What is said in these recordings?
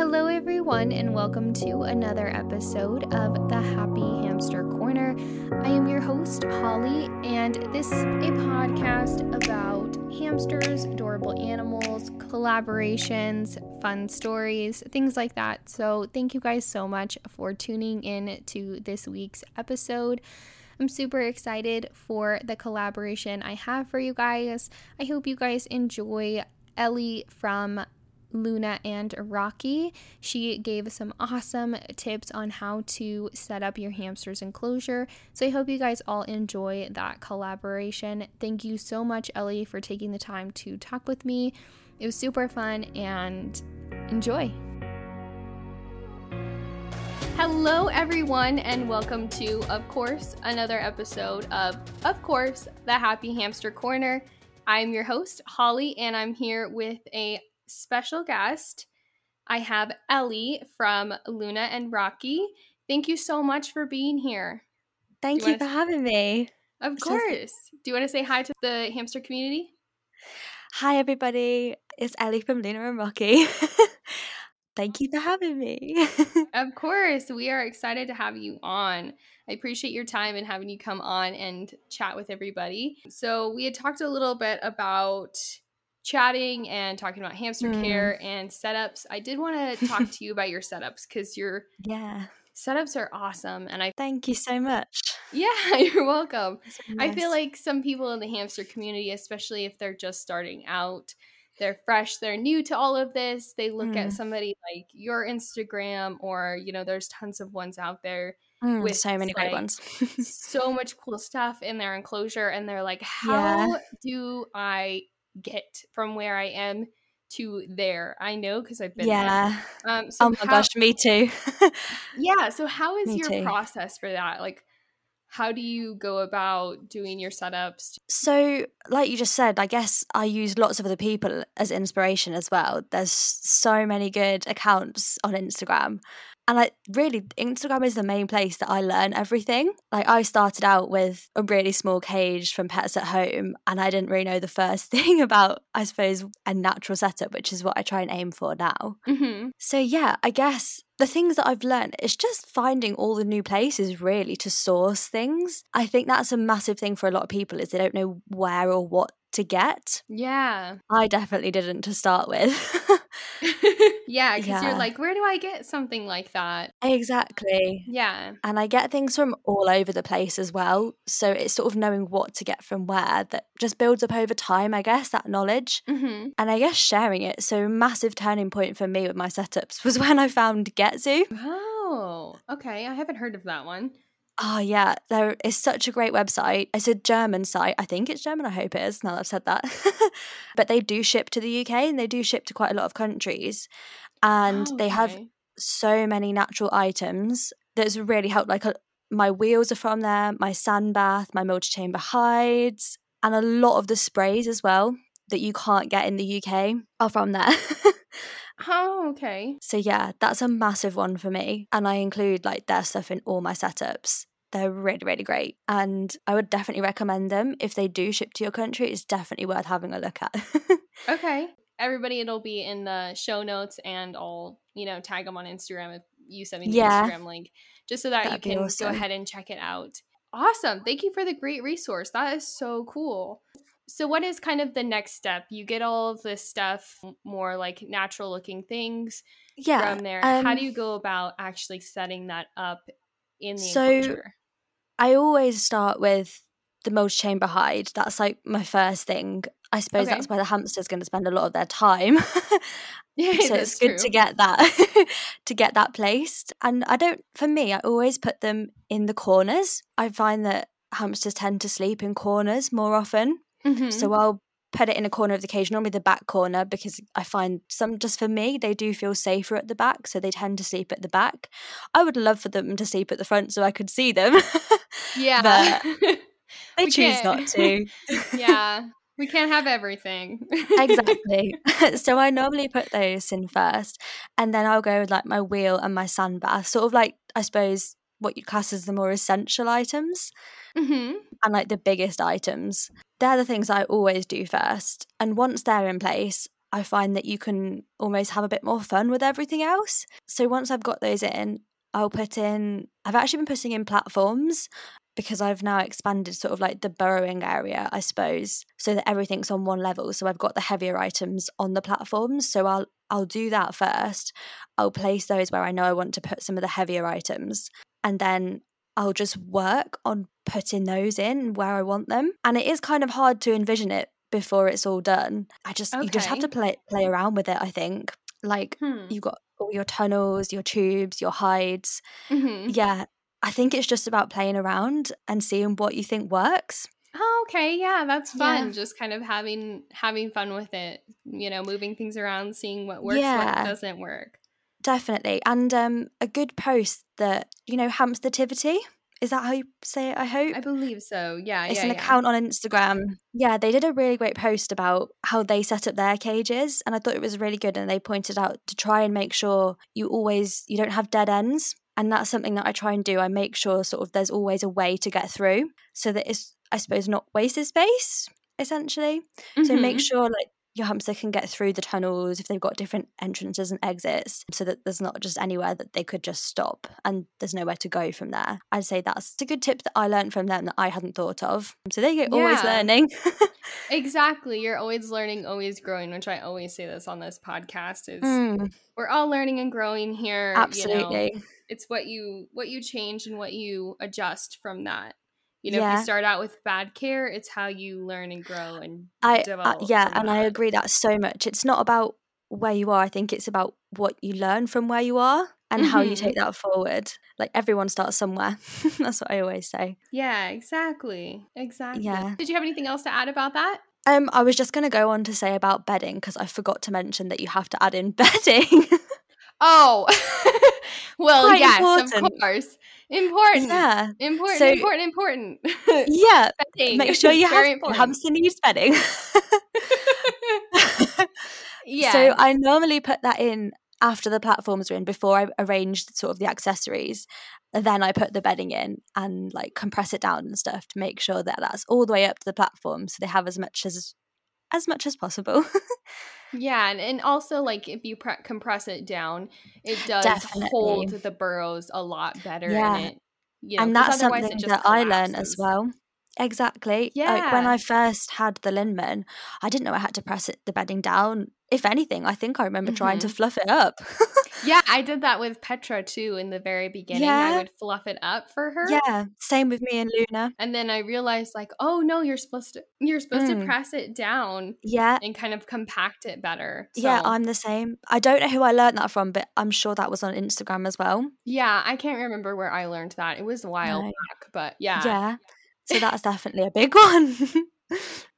Hello, everyone, and welcome to another episode of the Happy Hamster Corner. I am your host, Holly, and this is a podcast about hamsters, adorable animals, collaborations, fun stories, things like that. So, thank you guys so much for tuning in to this week's episode. I'm super excited for the collaboration I have for you guys. I hope you guys enjoy Elly from Luna and Rocky. She gave some awesome tips on how to set up your hamster's enclosure. So I hope you guys all enjoy that collaboration. Thank you so much, Elly, for taking the time to talk with me. It was super fun and enjoy. Hello, everyone, and welcome to, of course, another episode of, of course, the Happy Hamster Corner. I'm your host, Holly, and I'm here with a special guest. I have Elly from Luna and Rocky. Thank you so much for being here. Thank you, you for say- having me. Of course. Do you want to say hi to the hamster community? Hi, everybody. It's Elly from Luna and Rocky. Thank you for having me. of course. We are excited to have you on. I appreciate your time and having you come on and chat with everybody. So, we had talked a little bit about chatting and talking about hamster mm. care and setups. I did want to talk to you about your setups because your yeah setups are awesome. And I thank you so much. Yeah, you're welcome. Nice. I feel like some people in the hamster community, especially if they're just starting out, they're fresh, they're new to all of this. They look mm. at somebody like your Instagram, or you know, there's tons of ones out there. Mm, with so many great ones. so much cool stuff in their enclosure, and they're like, How yeah. do I get from where I am to there. I know because I've been yeah. Um, so oh my how, gosh, me too. yeah. So how is me your too. process for that? Like, how do you go about doing your setups? So, like you just said, I guess I use lots of other people as inspiration as well. There's so many good accounts on Instagram. And I really, Instagram is the main place that I learn everything. Like, I started out with a really small cage from Pets at Home, and I didn't really know the first thing about, I suppose, a natural setup, which is what I try and aim for now. Mm-hmm. So, yeah, I guess the things that I've learned is just finding all the new places really to source things. I think that's a massive thing for a lot of people is they don't know where or what to get. Yeah. I definitely didn't to start with. yeah, because yeah. you're like, where do I get something like that? Exactly. Yeah. And I get things from all over the place as well. So it's sort of knowing what to get from where that just builds up over time, I guess, that knowledge. Mm-hmm. And I guess sharing it. So, massive turning point for me with my setups was when I found GetZoo. Oh, okay. I haven't heard of that one. Oh yeah, there is such a great website. It's a German site. I think it's German. I hope it is. Now that I've said that, but they do ship to the UK and they do ship to quite a lot of countries, and oh, okay. they have so many natural items that's really helped. Like uh, my wheels are from there, my sand bath, my multi-chamber hides, and a lot of the sprays as well that you can't get in the UK are from there. Oh, okay. So yeah, that's a massive one for me. And I include like their stuff in all my setups. They're really, really great. And I would definitely recommend them. If they do ship to your country, it's definitely worth having a look at. okay. Everybody, it'll be in the show notes and I'll, you know, tag them on Instagram if you send me the yeah. Instagram link, just so that That'd you can awesome. go ahead and check it out. Awesome. Thank you for the great resource. That is so cool. So, what is kind of the next step? You get all of this stuff, more like natural looking things yeah, from there. Um, How do you go about actually setting that up in the so enclosure? I always start with the multi chamber hide. That's like my first thing. I suppose okay. that's where the hamster's going to spend a lot of their time. yeah, so it's good true. to get that to get that placed. And I don't for me, I always put them in the corners. I find that hamsters tend to sleep in corners more often. Mm-hmm. So I'll put it in a corner of the cage, normally the back corner, because I find some just for me, they do feel safer at the back. So they tend to sleep at the back. I would love for them to sleep at the front so I could see them. Yeah. But they We choose can't. not to. yeah. We can't have everything. exactly. so I normally put those in first, and then I'll go with like my wheel and my sand bath, sort of like I suppose what you class as the more essential items hmm and like the biggest items. They're the things I always do first, and once they're in place. I find that you can almost have a bit more fun with everything else. So once I've got those in, I'll put in, I've actually been putting in platforms because I've now expanded sort of like the burrowing area, I suppose, so that everything's on one level. So I've got the heavier items on the platforms. So I'll I'll do that first. I'll place those where I know I want to put some of the heavier items. And then I'll just work on putting those in where I want them. And it is kind of hard to envision it before it's all done. I just you just have to play play around with it, I think. Like Hmm. you've got all your tunnels, your tubes, your hides. hmm Yeah, I think it's just about playing around and seeing what you think works. Oh, okay. Yeah, that's fun. Yeah. Just kind of having having fun with it. You know, moving things around, seeing what works, what doesn't work. Definitely. And um a good post that, you know, Hamstertivity. Is that how you say it? I hope. I believe so. Yeah, It's yeah, an yeah. account on Instagram. Yeah, they did a really great post about how they set up their cages and I thought it was really good and they pointed out to try and make sure you always you don't have dead ends and that's something that I try and do. I make sure sort of there's always a way to get through so that it's I suppose not wasted space essentially. So make Mhm. sure like your hamster can get through the tunnels if they've got different entrances and exits so that there's not just anywhere that they could just stop and there's nowhere to go from there. I'd say that's a good tip that I learned from them that I hadn't thought of. So there you go, always Yeah. learning. Exactly. You're always learning, always growing, which I always say this on this podcast is Mm, we're all learning and growing here. You know, absolutely. it's what you what you change and what you adjust from that. You know, if you start out with bad care, it's how you learn and grow and I uh, yeah, and I agree that so much. It's not about where you are. I think it's about what you learn from where you are and how you take that forward. Like everyone starts somewhere. That's what I always say. Yeah, exactly. Exactly. Yeah. Did you have anything else to add about that? Um, I was just going to go on to say about bedding because I forgot to mention that you have to add in bedding. Oh, well, Quite yes, important. of course. Important. yeah, Important, So- important, important. yeah. Bedding Make sure you have very your important. hamster needs bedding. yeah. So I normally put that in after the platforms are in before I arrange sort of the accessories. Then I put the bedding in and like compress it down and stuff to make sure that that's all the way up to the platform so they have as much as as much as possible. yeah, and, and also like if you pre- compress it down, it does hold the burrows a lot better Yeah. in it. You know, and that's something that I learned as well. Exactly. Like when I first had the Linman, I didn't know I had to press it, the bedding down. If anything, I think I remember trying to Mhm. fluff it up. Yeah, I did that with Petra too in the very beginning. Yeah. I would fluff it up for her. yeah, same with me and Luna. And then I realized like, oh no, you're supposed to you're supposed to Mm. press it down Yeah, and kind of compact it better. yeah, I'm the same. I don't know who I learned that from, but I'm sure that was on Instagram as well. yeah, I can't remember where I learned that. It was a while No. back, but yeah. Yeah. So that's definitely a big one.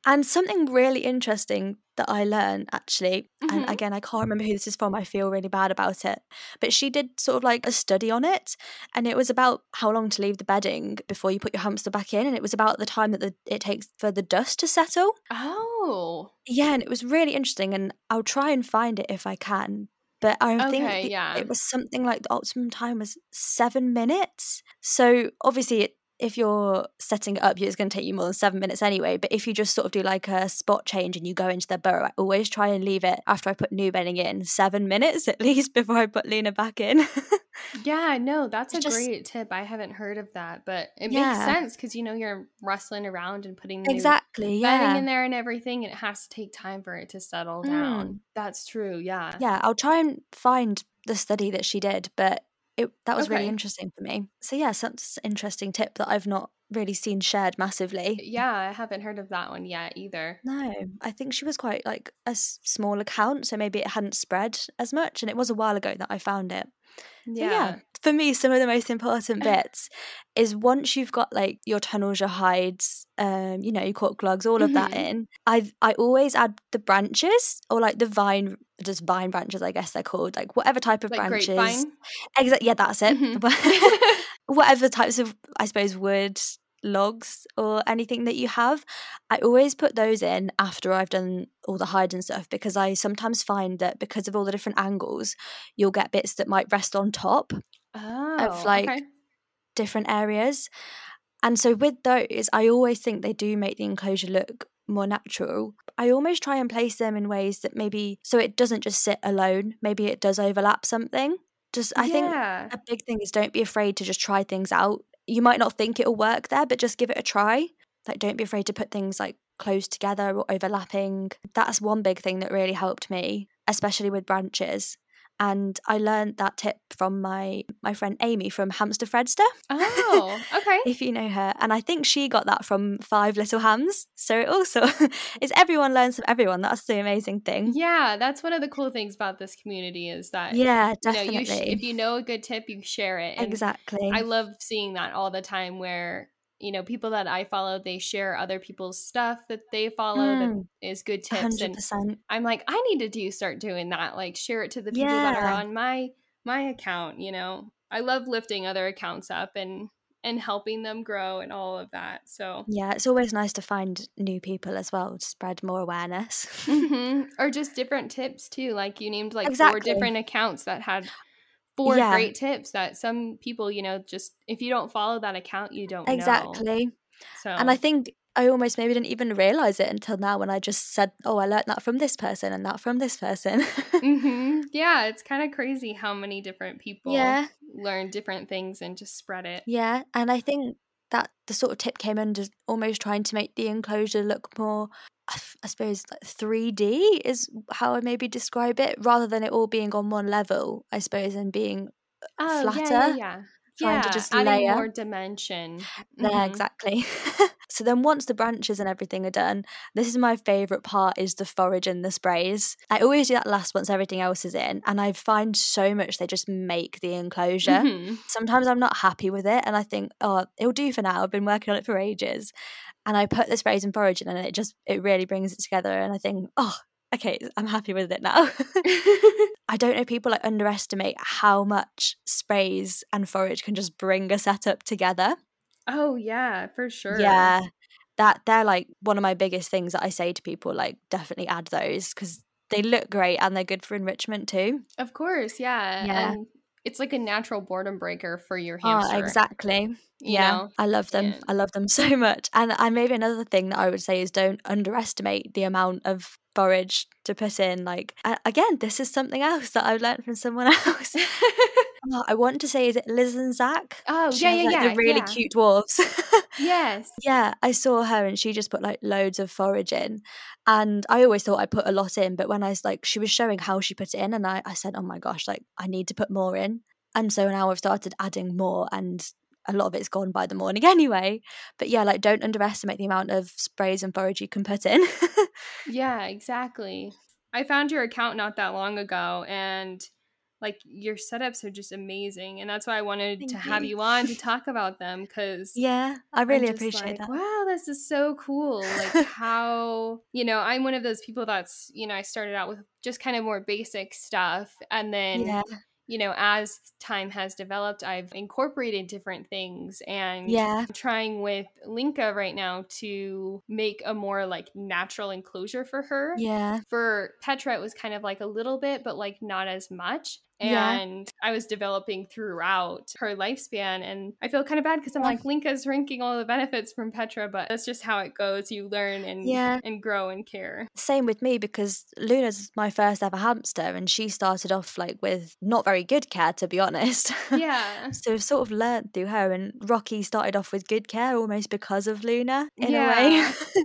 and something really interesting that I learned actually, and Mhm. again, I can't remember who this is from. I feel really bad about it. But she did sort of like a study on it, and it was about how long to leave the bedding before you put your hamster back in, and it was about the time that the, it takes for the dust to settle. Oh. Yeah, and it was really interesting, and I'll try and find it if I can. But I think Okay, the- yeah. it was something like the optimum time was seven minutes. So obviously, it, if you're setting it up, it's going to take you more than seven minutes anyway. But if you just sort of do like a spot change and you go into the burrow, I always try and leave it after I put new bedding in seven minutes at least before I put Luna back in. Yeah, no, that's a just- great tip. I haven't heard of that, but it makes sense because you know you're rustling around and putting exactly. bedding Yeah. in there and everything, and it has to take time for it to settle mm. down. That's true. Yeah. Yeah, I'll try and find the study that she did, but it that was really interesting for me. So yeah, so that's an interesting tip that I've not really seen shared massively. Yeah, I haven't heard of that one yet either. No, I think she was quite like a s- small account, so maybe it hadn't spread as much, and it was a while ago that I found it. Yeah. yeah, for me, some of the most important bits is once you've got like your tunnels, your hides, um, you know, your cork logs, all of that Mhm. in. I I always add the branches or like the vine, just vine branches, I guess they're called, like whatever type of Like branches. grapevine. Exactly. Yeah, that's it. Mhm. whatever types of, I suppose, wood, logs, or anything that you have, I always put those in after I've done all the hide and stuff because I sometimes find that because of all the different angles, you'll get bits that might rest on top Oh, like, okay. different areas. And so with those, I always think they do make the enclosure look more natural. I almost try and place them in ways that maybe so it doesn't just sit alone, maybe it does overlap something. Just I think a big thing is don't be afraid to just try things out. You might not think it'll work there, but just give it a try. Like, don't be afraid to put things like close together or overlapping. That's one big thing that really helped me, especially with branches. And I learned that tip from my my friend Amy from Hamster Fredster, Oh, okay. if you know her. And I think she got that from Five Little Hams. So it also is everyone learns from everyone. That's the amazing thing. Yeah, that's one of the cool things about this community is that Yeah, you know, definitely. you sh- if you know a good tip, you share it. And exactly. I love seeing that all the time where you know people that I follow they share other people's stuff that they follow that Mm, is good tips hundred and percent. I'm like I need to do start doing that like share it to the people that are on my my account you know I love lifting other accounts up and and helping them grow and all of that so Yeah, it's always nice to find new people as well to spread more awareness. hmm or just different tips too like you named like four different accounts that had four Yeah. great tips that some people you know just if you don't follow that account you don't know exactly. so And I think I almost maybe didn't even realize it until now when I just said, "Oh, I learned that from this person and that from this person." hmm Yeah, it's kind of crazy how many different people yeah, learn different things and just spread it. yeah, and I think that the sort of tip came under almost trying to make the enclosure look more. I suppose like 3D is how I maybe describe it, rather than it all being on one level. I suppose and being Oh, yeah, yeah, flatter, yeah. trying Yeah, to just layer. more dimension. There, Mhm. exactly. so then once the branches and everything are done, this is my favourite part is the forage and the sprays. I always do that last once everything else is in, and I find so much they just make the enclosure. Mhm. Sometimes I'm not happy with it and I think, oh, it'll do for now. I've been working on it for ages. And I put the sprays and forage in and it just it really brings it together and I think, oh, okay, I'm happy with it now. I don't know people like underestimate how much sprays and forage can just bring a setup together. oh, yeah, for sure. Yeah. That they're like one of my biggest things that I say to people like definitely add those cuz they look great and they're good for enrichment too. Of course, yeah. Yeah. And it's like a natural boredom breaker for your ah, hamster. Oh, exactly. You Yeah, know? I love them. Yeah. I love them so much. And I maybe another thing that I would say is don't underestimate the amount of forage to put in. Like again, this is something else that I've learned from someone else. Oh, I want to say is it Liz and Zach? oh, She yeah, has yeah, like yeah. the really yeah. cute dwarves. Yes. Yeah, I saw her and she just put like loads of forage in. And I always thought I put a lot in, but when I was like, she was showing how she put it in, and I, I said, oh my gosh, like I need to put more in. And so now I've started adding more, and a lot of it's gone by the morning anyway. But yeah, like don't underestimate the amount of sprays and forage you can put in. Yeah, exactly. I found your account not that long ago and like your setups are just amazing and that's why I wanted to Thank have you. you on to talk about them cuz yeah, I really appreciate like, that. wow, this is so cool. Like how, you know, I'm one of those people that's, you know, I started out with just kind of more basic stuff and then Yeah, you know, as time has developed, I've incorporated different things and yeah, I'm trying with Linka right now to make a more like natural enclosure for her. yeah, For Petra, it was kind of like a little bit, but like not as much. Yeah. And I was developing throughout her lifespan. And I feel kind of bad because I'm Yeah. like, Linka's drinking all the benefits from Petra, but that's just how it goes. You learn and, Yeah. and grow and care. Same with me because Luna's my first ever hamster, and she started off like with not very good care, to be honest. Yeah. so I've sort of learned through her, and Rocky started off with good care almost because of Luna in Yeah. a way.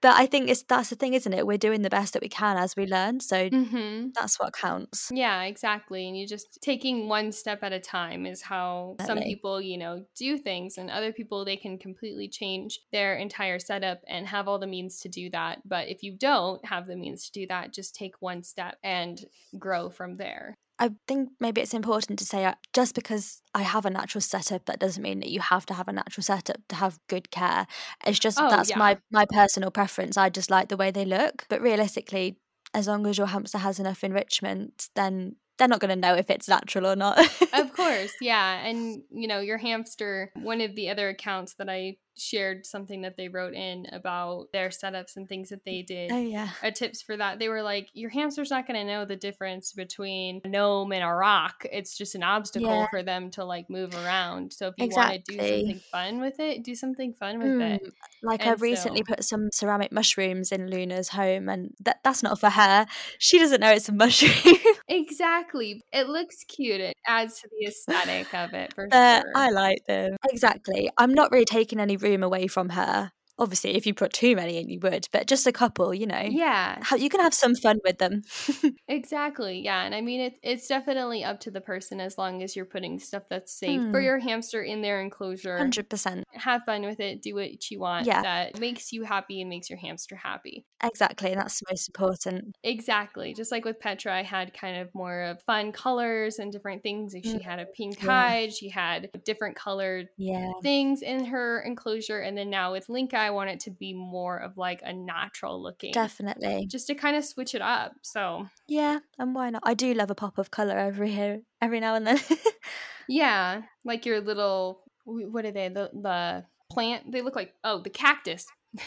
but I think it's that's the thing, isn't it? We're doing the best that we can as we learn, so hmm that's what counts. Yeah, exactly. And you just taking one step at a time is how some Definitely. people, you know, do things, and other people, they can completely change their entire setup and have all the means to do that. But if you don't have the means to do that, just take one step and grow from there. I think maybe it's important to say uh, just because I have a natural setup, that doesn't mean that you have to have a natural setup to have good care. It's just Oh, that's yeah. my my personal preference. I just like the way they look. But realistically, as long as your hamster has enough enrichment, then they're not going to know if it's natural or not. Of course, yeah. And, you know, your hamster, one of the other accounts that I shared something that they wrote in about their setups and things that they did. oh yeah. uh, tips for that. They were like, your hamster's not going to know the difference between a gnome and a rock. It's just an obstacle Yeah. for them to like move around. So if you want to do something fun with it, do something fun with Mm, it. Like And I've recently so- put some ceramic mushrooms in Luna's home, and that that's not for her. She doesn't know it's a mushroom. Exactly. It looks cute. It adds to the aesthetic of it for but sure. I like them. Exactly. I'm not really taking any room away from her. Obviously, if you put too many in, you would, but just a couple, you know. yeah, How you can have some fun with them. exactly. Yeah. And I mean, it, it's definitely up to the person as long as you're putting stuff that's safe for Hmm. your hamster in their enclosure. Hundred percent. Have fun with it. Do what you want Yeah. that makes you happy and makes your hamster happy. Exactly. and That's the most important. Exactly. Just like with Petra, I had kind of more of fun colors and different things. Like she Mm, had a pink yeah. hide, she had different colored Yeah. things in her enclosure. And then now with I want it to be more of like a natural looking. Definitely. Just to kind of switch it up. So Yeah. And why not? I do love a pop of colour every here every now and then. yeah, like your little what are they? The the plant. They look like oh the cactus.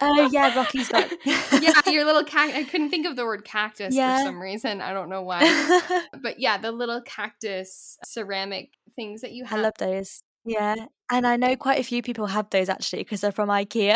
oh yeah, Rocky's got yeah, your little cactus. I couldn't think of the word cactus Yeah. for some reason. I don't know why. but yeah, the little cactus ceramic things that you have. I love those. Yeah. And I know quite a few people have those actually because they're from IKEA.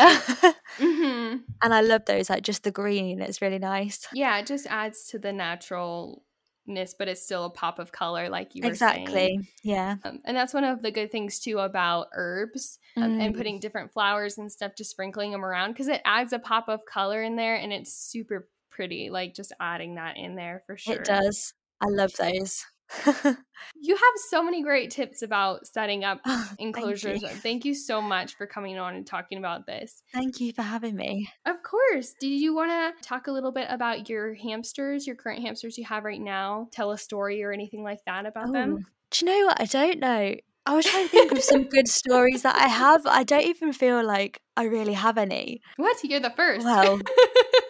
hmm and I love those, like just the green. It's really nice. Yeah, it just adds to the naturalness, but it's still a pop of color, like you were Exactly. saying. Yeah. Um, and that's one of the good things too about herbs um, and Mm. putting different flowers and stuff, just sprinkling them around because it adds a pop of color in there, and it's super pretty. Like just adding that in there for sure. It does. I love those. You have so many great tips about setting up Oh, thank enclosures. you. Thank you so much for coming on and talking about this. Thank you for having me. Of course. Do you want to talk a little bit about your hamsters, your current hamsters you have right now? Tell a story or anything like that about them? Do you know what? I don't know. I was trying to think of some good stories that I have. I don't even feel like I really have any. What? You're the first. Well,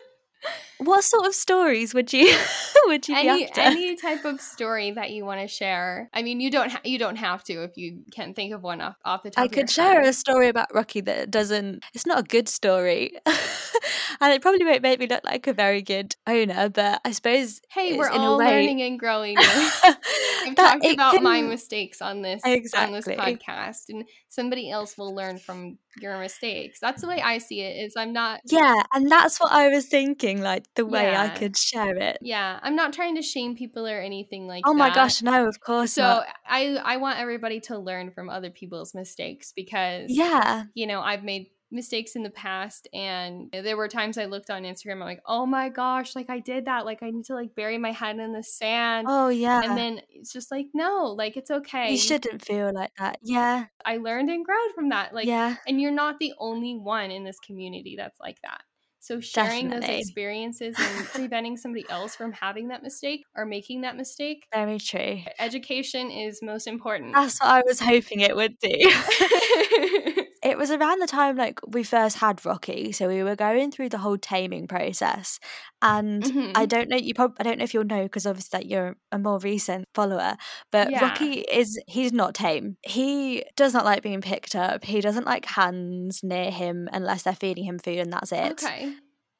What sort of stories would you would you be any after? any type of story that you want to share. I mean, you don't ha- you don't have to if you can't think of one off, off the top. I of your could share a story about Rocky that doesn't. It's not a good story, and it probably won't make me look like a very good owner. But I suppose Hey, we're all way- learning and growing. I've talked about my mistakes on this on this podcast, and somebody else will learn from your mistakes. That's the way I see it. Is I'm not. Yeah, and that's what I was thinking. Like the way I could share it. Yeah, I'm not trying to shame people or anything like Oh that. my gosh, no, of course So not. I I want everybody to learn from other people's mistakes because Yeah, you know, I've made mistakes in the past and there were times I looked on Instagram I'm like, "Oh my gosh, like I did that. Like I need to like bury my head in the sand." oh yeah. And then it's just like, "No, like it's okay." you shouldn't feel like that. Yeah, I learned and grown from that. Like yeah, and you're not the only one in this community that's like that. So sharing those experiences and preventing somebody else from having that mistake or making that mistake, very true. education is most important. That's what I was hoping it would do. it was around the time like we first had Rocky, so we were going through the whole taming process, and Mhm. I don't know you probably I don't know if you'll know because obviously that you're a more recent follower, but Yeah. Rocky is he's not tame. He does not like being picked up. He doesn't like hands near him unless they're feeding him food, and that's it. okay.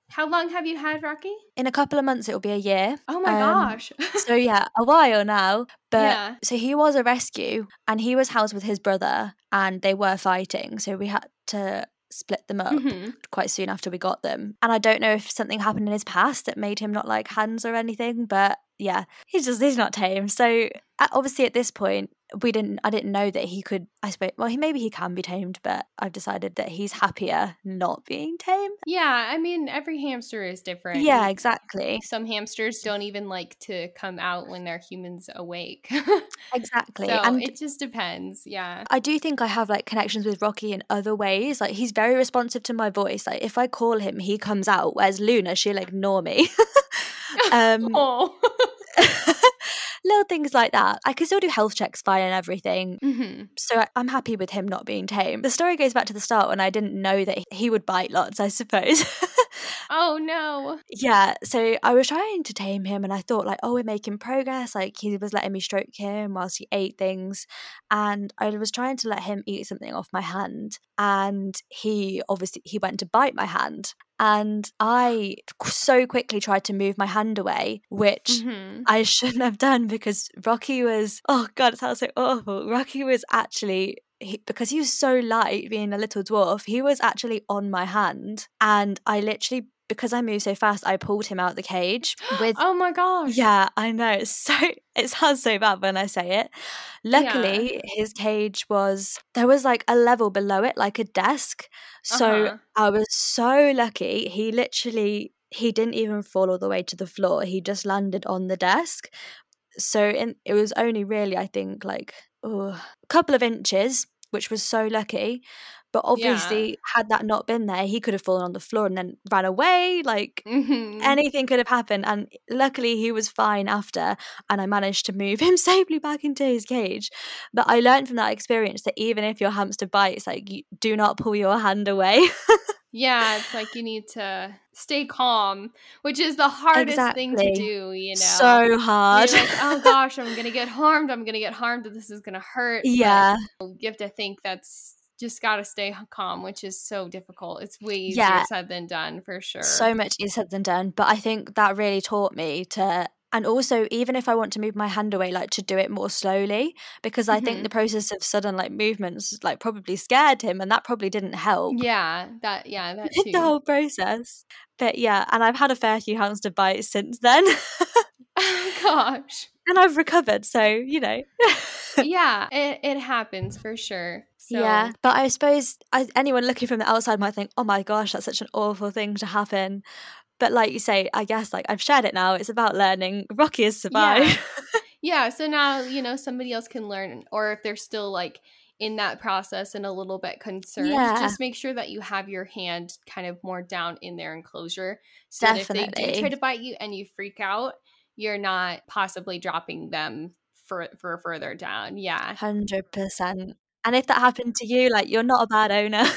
How long have you had Rocky? In a couple of months, it'll be a year. Oh my Um, gosh. so yeah, a while now. But Yeah. so he was a rescue and he was housed with his brother and they were fighting. So we had to split them up Mhm. quite soon after we got them. And I don't know if something happened in his past that made him not like hands or anything, but yeah, he's just he's not tame. So obviously at this point we didn't I didn't know that he could I suppose well he maybe he can be tamed, but I've decided that he's happier not being tame. Yeah, I mean, every hamster is different. Yeah, exactly. Some hamsters don't even like to come out when their humans awake. Exactly. so and it just depends. Yeah. I do think I have like connections with Rocky in other ways. Like he's very responsive to my voice. Like if I call him, he comes out. Whereas Luna, she'll ignore me. um, oh. Little things like that. I can still do health checks fine and everything. Mm-hmm. So I'm happy with him not being tame. The story goes back to the start when I didn't know that he would bite lots, I suppose. oh no. Yeah, so I was trying to tame him and I thought like, oh, we're making progress. Like he was letting me stroke him whilst he ate things. And I was trying to let him eat something off my hand. And he obviously he went to bite my hand. And I so quickly tried to move my hand away, which Mm-hmm. I shouldn't have done because Rocky was, oh God, it sounds so awful. Rocky was actually, he, because he was so light, being a little dwarf, he was actually on my hand. And I literally, because I moved so fast, I pulled him out the cage with. oh my gosh. Yeah, I know. It's so it sounds so bad when I say it. Luckily, his cage was there was like a level below it, like a desk. So Uh-huh. I was so lucky. He literally he didn't even fall all the way to the floor. He just landed on the desk. So in, it was only really, I think, like oh, a couple of inches, which was so lucky. But obviously, had that not been there, he could have fallen on the floor and then ran away. Like Mhm. anything could have happened. And luckily, he was fine after, and I managed to move him safely back into his cage. But I learned from that experience that even if your hamster bites, like you do not pull your hand away. Yeah, it's like you need to stay calm, which is the hardest thing to do, you know. so hard. like, oh gosh, I'm gonna get harmed. I'm gonna get harmed. This is gonna hurt. but yeah, you have to think that's just got to stay calm, which is so difficult. It's way easier Yeah. said than done, for sure. so much easier said than done. But I think that really taught me to. And also, even if I want to move my hand away, like to do it more slowly, because I think Mhm. the process of sudden like movements like probably scared him, and that probably didn't help. yeah, that yeah, that the whole process. But yeah, and I've had a fair few hamster bites since then. oh gosh. and I've recovered, so you know. Yeah, it, it happens for sure. So, Yeah, but I suppose I, anyone looking from the outside might think, "Oh my gosh, that's such an awful thing to happen." But like you say, I guess like I've shared it now. It's about learning. Rocky has survived. Yeah, so now, you know, somebody else can learn, or if they're still like in that process and a little bit concerned, Yeah. just make sure that you have your hand kind of more down in their enclosure. So that if they do Definitely. try to bite you and you freak out, you're not possibly dropping them for, for further down. Yeah. Hundred percent. And if that happened to you, like you're not a bad owner.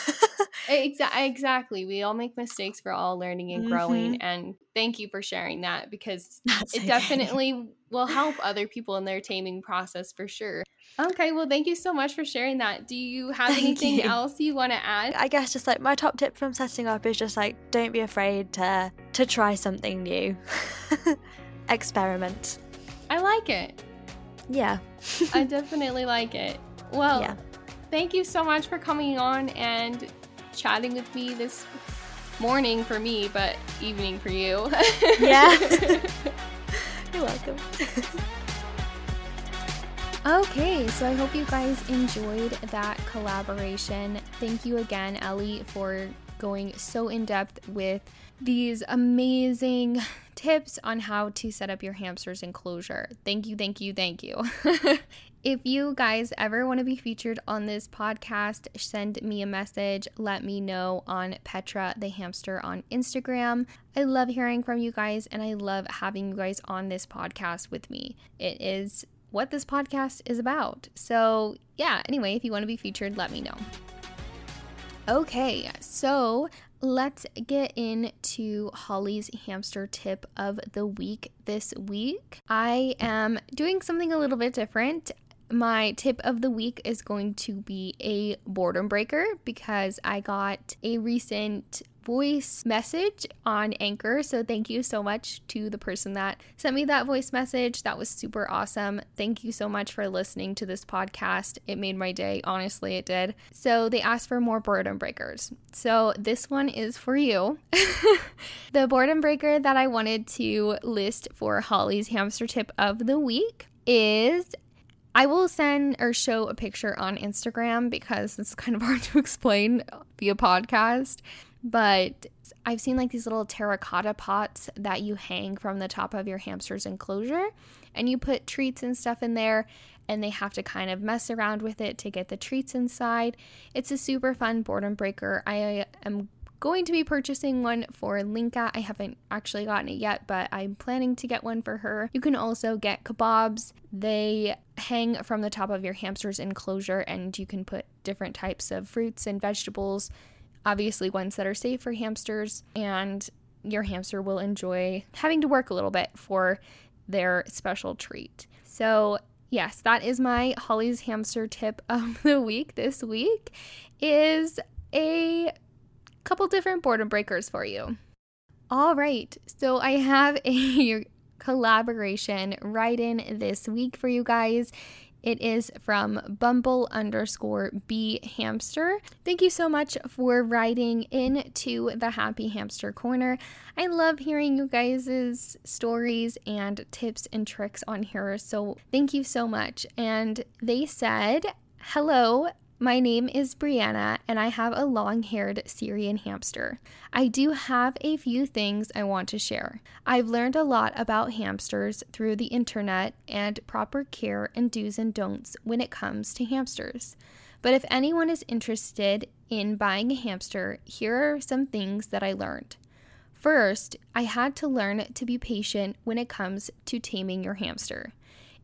Exa- exactly. We all make mistakes. We're all learning and growing. Mm-hmm. And thank you for sharing that because That's it okay. definitely will help other people in their taming process for sure. Okay, well, thank you so much for sharing that. Do you have Thank anything you. else you want to add? I guess just like my top tip from setting up is just like don't be afraid to to try something new. Experiment. I like it. Yeah. I definitely like it. Well, Yeah. Thank you so much for coming on and chatting with me this morning for me, but evening for you. Yeah. You're welcome. Okay, so I hope you guys enjoyed that collaboration. Thank you again, Elly, for going so in depth with these amazing tips on how to set up your hamster's enclosure. Thank you, thank you, thank you. If you guys ever want to be featured on this podcast, send me a message. Let me know on Petra the hamster on Instagram. I love hearing from you guys and I love having you guys on this podcast with me. It is what this podcast is about. So, yeah, anyway, if you want to be featured, let me know. Okay, so let's get into Holly's hamster tip of the week this week. I am doing something a little bit different. My tip of the week is going to be a boredom breaker because I got a recent voice message on Anchor. So thank you so much to the person that sent me that voice message. That was super awesome. Thank you so much for listening to this podcast. It made my day. Honestly, it did. So they asked for more boredom breakers. So this one is for you. the boredom breaker that I wanted to list for Holly's hamster tip of the week is I will send or show a picture on Instagram because it's kind of hard to explain via podcast. But I've seen like these little terracotta pots that you hang from the top of your hamster's enclosure, and you put treats and stuff in there, and they have to kind of mess around with it to get the treats inside. It's a super fun boredom breaker. I uh, am going to be purchasing one for Linka. I haven't actually gotten it yet, but I'm planning to get one for her. You can also get kebabs. They hang from the top of your hamster's enclosure, and you can put different types of fruits and vegetables, obviously, ones that are safe for hamsters. And your hamster will enjoy having to work a little bit for their special treat. So, yes, that is my Holly's hamster tip of the week this week is a couple different boredom breakers for you. All right, so I have a collaboration right in this week for you guys. It is from Bumble underscore B Hamster. Thank you so much for writing into the Happy Hamster Corner. I love hearing you guys' stories and tips and tricks on here. So thank you so much. And they said, Hello, my name is Brianna, and I have a long haired Syrian hamster. I do have a few things I want to share. I've learned a lot about hamsters through the internet and proper care and do's and don'ts when it comes to hamsters. But if anyone is interested in buying a hamster, here are some things that I learned. First, I had to learn to be patient when it comes to taming your hamster.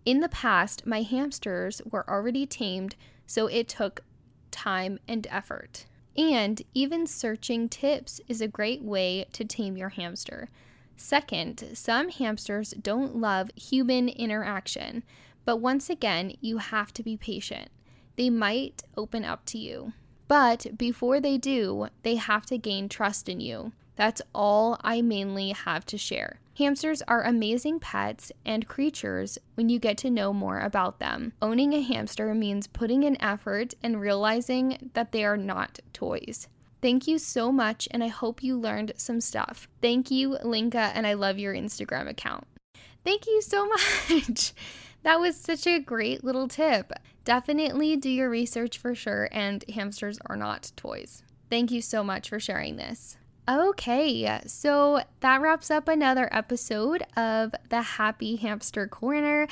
In the past, my hamsters were already tamed, so it took time, and effort. And even searching tips is a great way to tame your hamster. Second, some hamsters don't love human interaction, but once again, you have to be patient. They might open up to you. But before they do, they have to gain trust in you. That's all I mainly have to share. Hamsters are amazing pets and creatures when you get to know more about them. Owning a hamster means putting in effort and realizing that they are not toys. Thank you so much, and I hope you learned some stuff. Thank you, Linka, and I love your Instagram account. Thank you so much. that was such a great little tip. Definitely do your research for sure, and hamsters are not toys. Thank you so much for sharing this. Okay, so that wraps up another episode of the Happy Hamster Corner.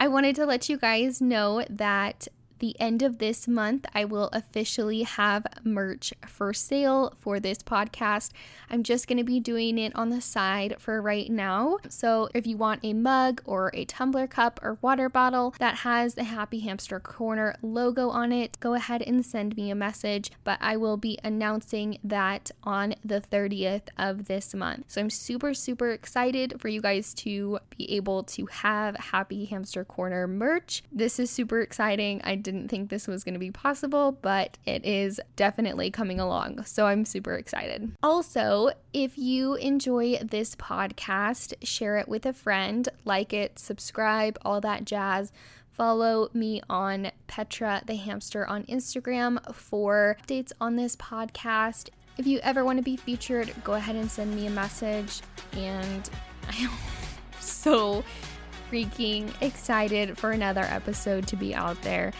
I wanted to let you guys know that the end of this month, I will officially have merch for sale for this podcast. I'm just going to be doing it on the side for right now. So, if you want a mug or a tumbler cup or water bottle that has the Happy Hamster Corner logo on it, go ahead and send me a message. But I will be announcing that on the 30th of this month. So, I'm super, super excited for you guys to be able to have Happy Hamster Corner merch. This is super exciting. I didn't think this was going to be possible, but it is definitely coming along. So I'm super excited. Also, if you enjoy this podcast, share it with a friend, like it, subscribe, all that jazz. Follow me on Petra the Hamster on Instagram for updates on this podcast. If you ever want to be featured, go ahead and send me a message. And I am so freaking excited for another episode to be out there.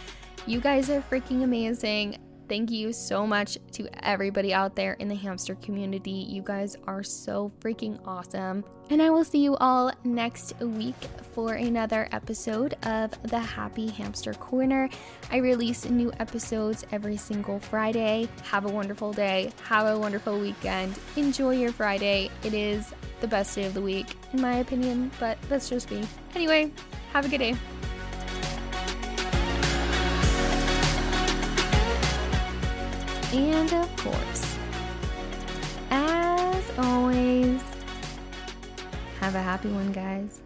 You guys are freaking amazing. Thank you so much to everybody out there in the hamster community. You guys are so freaking awesome. And I will see you all next week for another episode of the Happy Hamster Corner. I release new episodes every single Friday. Have a wonderful day. Have a wonderful weekend. Enjoy your Friday. It is the best day of the week, in my opinion, but that's just me. Anyway, have a good day. And of course, as always, have a happy one, guys.